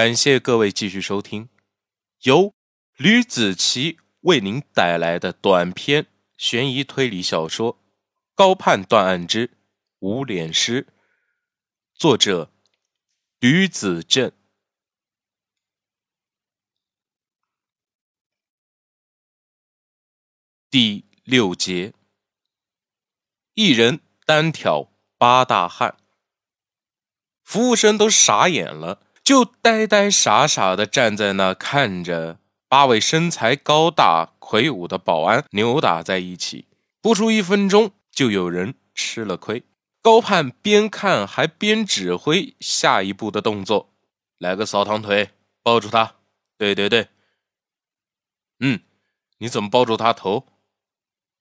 感谢各位继续收听，由吕子奇为您带来的短篇悬疑推理小说《高判断案之无脸师》，作者吕子正。第六节，一人单挑八大汉，服务生都傻眼了。就呆呆傻傻的站在那，看着八位身材高大魁梧的保安扭打在一起。不出一分钟，就有人吃了亏。高盼边看还边指挥下一步的动作：“来个扫堂腿，抱住他。对对对，嗯，你怎么抱住他头？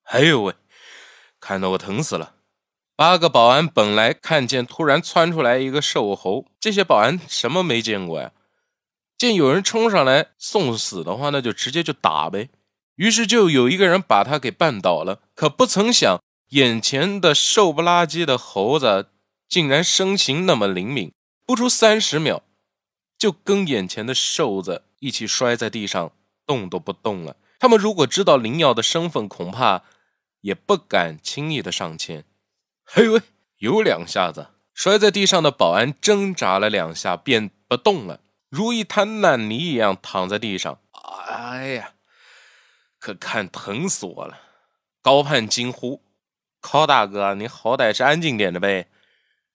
哎呦喂，看得我疼死了。”八个保安本来看见突然窜出来一个瘦猴，这些保安什么没见过呀？见有人冲上来送死的话，那就直接就打呗。于是就有一个人把他给绊倒了。可不曾想，眼前的瘦不拉几的猴子竟然身形那么灵敏，不出三十秒，就跟眼前的瘦子一起摔在地上，动都不动了。他们如果知道林耀的身份，恐怕也不敢轻易的上前。嘿喂，有两下子，摔在地上的保安挣扎了两下，便不动了，如一滩烂泥一样躺在地上。哎呀，可看疼死我了！高盼惊呼：“高大哥，你好歹是安静点的呗！”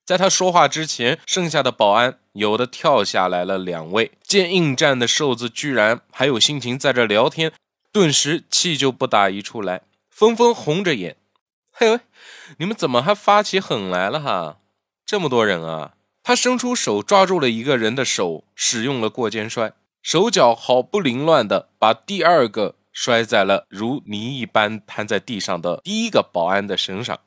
在他说话之前，剩下的保安有的跳下来了两位，见应战的瘦子居然还有心情在这聊天，顿时气就不打一处来，纷纷红着眼。嘿喂，你们怎么还发起狠来了哈？这么多人啊！他伸出手抓住了一个人的手，使用了过肩摔，手脚毫不凌乱的把第二个摔在了如泥一般瘫在地上的第一个保安的身上。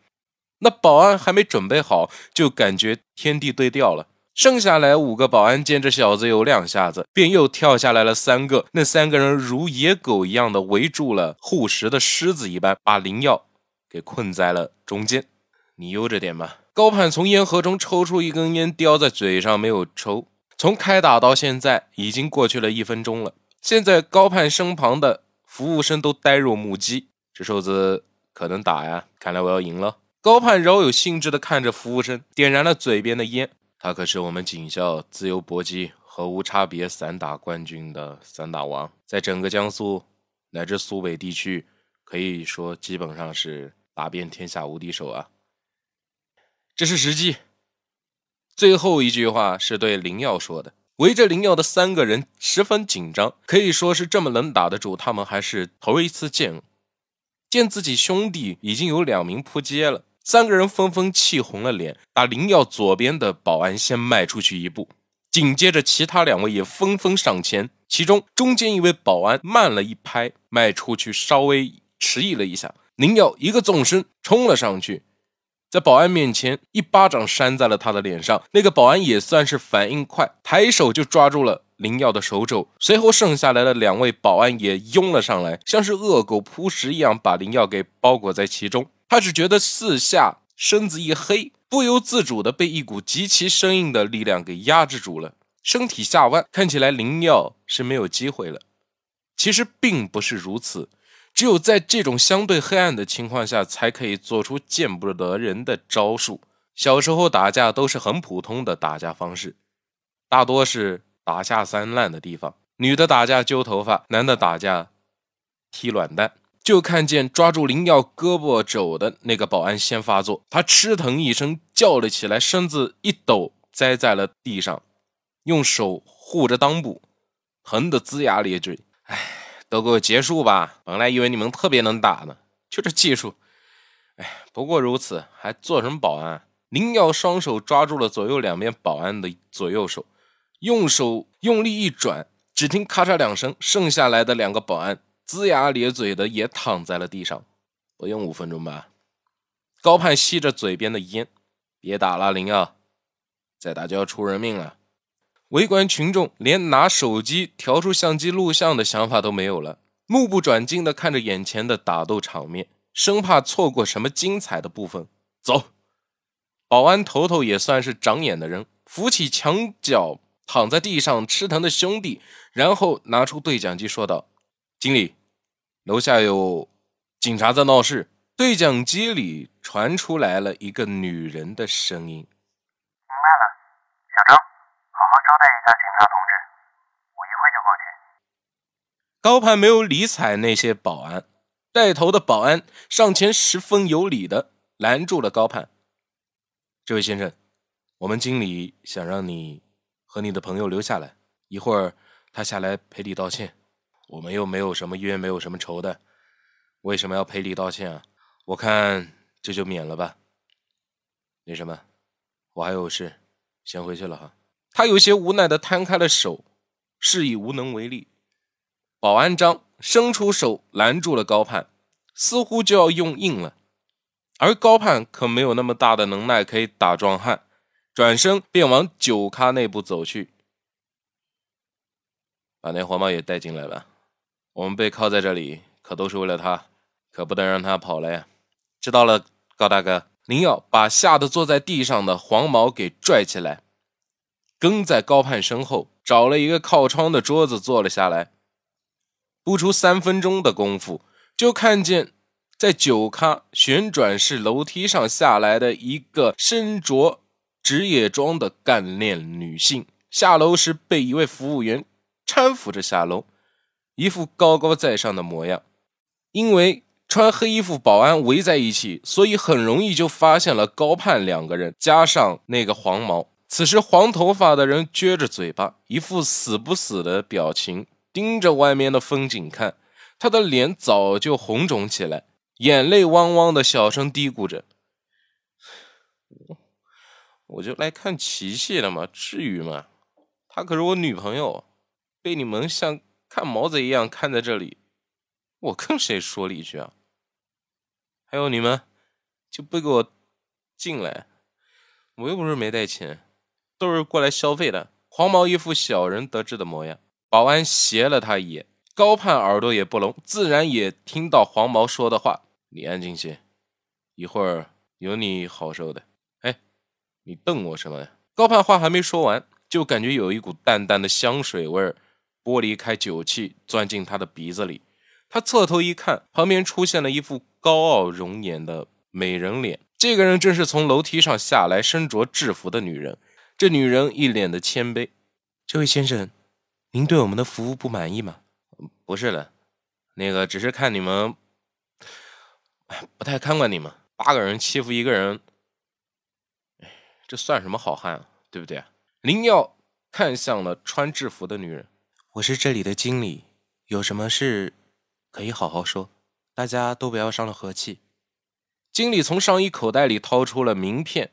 那保安还没准备好，就感觉天地对调了。剩下来五个保安见这小子有两下子，便又跳下来了三个。那三个人如野狗一样的围住了护食的狮子一般，把灵药。给困在了中间，你悠着点吧。高盼从烟盒中抽出一根烟，叼在嘴上没有抽。从开打到现在，已经过去了一分钟了。现在高盼身旁的服务生都呆若木鸡。这瘦子可能打呀，看来我要赢了。高盼饶有兴致地看着服务生，点燃了嘴边的烟。他可是我们警校自由搏击和无差别散打冠军的散打王，在整个江苏乃至苏北地区。可以说，基本上是打遍天下无敌手啊！这是实际。最后一句话是对林耀说的。围着林耀的三个人十分紧张，可以说是这么能打的主，他们还是头一次见。见自己兄弟已经有两名扑街了，三个人纷纷气红了脸，把林耀左边的保安先迈出去一步，紧接着其他两位也纷纷上前，其中中间一位保安慢了一拍，迈出去稍微。迟疑了一下，林耀一个纵身冲了上去，在保安面前一巴掌扇在了他的脸上。那个保安也算是反应快，抬手就抓住了林耀的手肘。随后剩下来的两位保安也拥了上来，像是恶狗扑食一样把林耀给包裹在其中。他只觉得四下身子一黑，不由自主的被一股极其生硬的力量给压制住了，身体下弯，看起来林耀是没有机会了。其实并不是如此。只有在这种相对黑暗的情况下，才可以做出见不得人的招数。小时候打架都是很普通的打架方式，大多是打下三滥的地方。女的打架揪头发，男的打架踢卵蛋。就看见抓住林耀胳膊肘的那个保安先发作，他吃疼一声叫了起来，身子一抖栽在了地上，用手护着裆部，疼得龇牙咧嘴。唉。都给我结束吧！本来以为你们特别能打呢，就这技术，哎，不过如此，还做什么保安？林耀双手抓住了左右两边保安的左右手，用手用力一转，只听咔嚓两声，剩下来的两个保安龇牙咧嘴的也躺在了地上。不用五分钟吧？高盼吸着嘴边的烟，别打了，林耀，再打就要出人命了。围观群众连拿手机调出相机录像的想法都没有了，目不转睛地看着眼前的打斗场面，生怕错过什么精彩的部分。走，保安头头也算是长眼的人，扶起墙角躺在地上吃疼的兄弟，然后拿出对讲机说道：“经理，楼下有警察在闹事。”对讲机里传出来了一个女人的声音：“明白了，小张，好好招待一下警察同志，我一会就过去。”高盼没有理睬那些保安，带头的保安上前十分有礼的拦住了高盼：“这位先生，我们经理想让你和你的朋友留下来，一会儿他下来赔礼道歉。我们又没有什么冤，没有什么仇的，为什么要赔礼道歉啊？”我看这就免了吧。那什么，我还有事，先回去了哈。他有些无奈的摊开了手，示意无能为力。保安张伸出手拦住了高盼，似乎就要用硬了。而高盼可没有那么大的能耐可以打壮汉，转身便往酒咖内部走去。把那黄毛也带进来吧，我们被铐在这里，可都是为了他，可不能让他跑了呀。知道了，高大哥。林耀把吓得坐在地上的黄毛给拽起来，跟在高盼身后，找了一个靠窗的桌子坐了下来。不出三分钟的功夫，就看见在酒咖旋转式楼梯上下来的一个身着职业装的干练女性，下楼时被一位服务员搀扶着下楼，一副高高在上的模样。因为。穿黑衣服保安围在一起，所以很容易就发现了高盼两个人，加上那个黄毛。此时，黄头发的人撅着嘴巴，一副死不死的表情，盯着外面的风景看。他的脸早就红肿起来，眼泪汪汪的，小声嘀咕着：“我就来看琪琪的嘛，至于吗？她可是我女朋友，被你们像看毛贼一样看在这里，我跟谁说了一句啊？”还有你们，就不给我进来！我又不是没带钱，都是过来消费的。黄毛一副小人得志的模样，保安斜了他一眼。高盼耳朵也不聋，自然也听到黄毛说的话。你安静些，一会儿有你好受的。哎，你瞪我什么呀？高盼话还没说完，就感觉有一股淡淡的香水味儿剥离开酒气，钻进他的鼻子里。他侧头一看，旁边出现了一副。高傲容颜的美人脸，这个人正是从楼梯上下来、身着制服的女人。这女人一脸的谦卑：“这位先生，您对我们的服务不满意吗？”“不是的，那个只是看你们不太看管你们，八个人欺负一个人，哎，这算什么好汉啊？对不对？”林耀看向了穿制服的女人：“我是这里的经理，有什么事可以好好说。”大家都不要伤了和气。经理从上衣口袋里掏出了名片。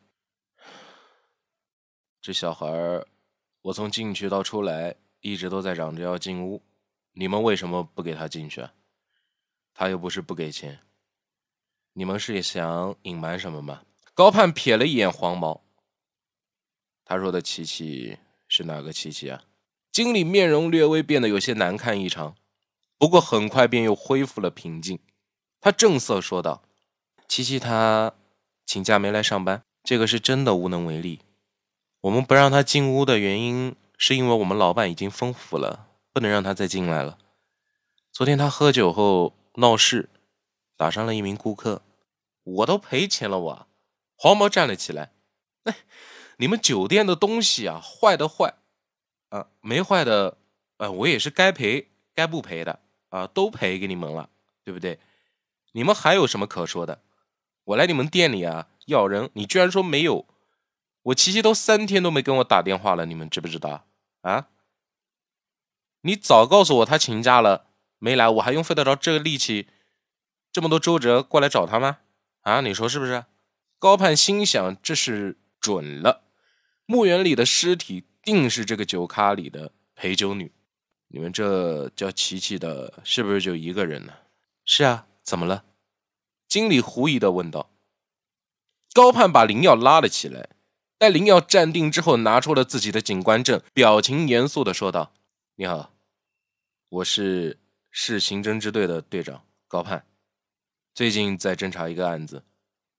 这小孩我从进去到出来一直都在嚷着要进屋，你们为什么不给他进去啊？他又不是不给钱，你们是想隐瞒什么吗？高盼瞥了一眼黄毛，他说的琪琪是哪个琪琪啊？经理面容略微变得有些难看异常，不过很快便又恢复了平静。他正色说道：“琪琪他请假没来上班，这个是真的无能为力。我们不让他进屋的原因，是因为我们老板已经封府了，不能让他再进来了。昨天他喝酒后闹事，打伤了一名顾客，我都赔钱了。我黄毛站了起来，哎，你们酒店的东西啊，坏的坏，啊，没坏的，啊，我也是该赔该不赔的啊，都赔给你们了，对不对？”你们还有什么可说的？我来你们店里啊要人，你居然说没有？我琪琪都三天都没跟我打电话了，你们知不知道啊？你早告诉我他请假了没来，我还用费得着这个力气，这么多周折过来找他吗？啊，你说是不是？高盼心想，这是准了，墓园里的尸体定是这个酒咖里的陪酒女。你们这叫琪琪的，是不是就一个人呢？是啊。怎么了？经理狐疑的问道。高盼把林耀拉了起来，待林耀站定之后，拿出了自己的警官证，表情严肃的说道：“你好，我是市刑侦支队的队长高盼，最近在侦查一个案子，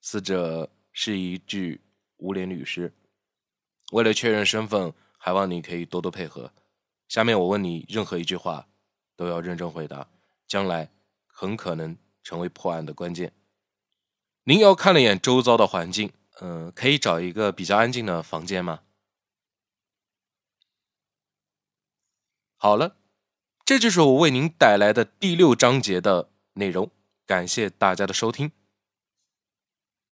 死者是一具无脸女尸，为了确认身份，还望你可以多多配合。下面我问你任何一句话，都要认真回答，将来很可能成为破案的关键。您要看了眼周遭的环境，嗯，可以找一个比较安静的房间吗？好了，这就是我为您带来的第六章节的内容。感谢大家的收听。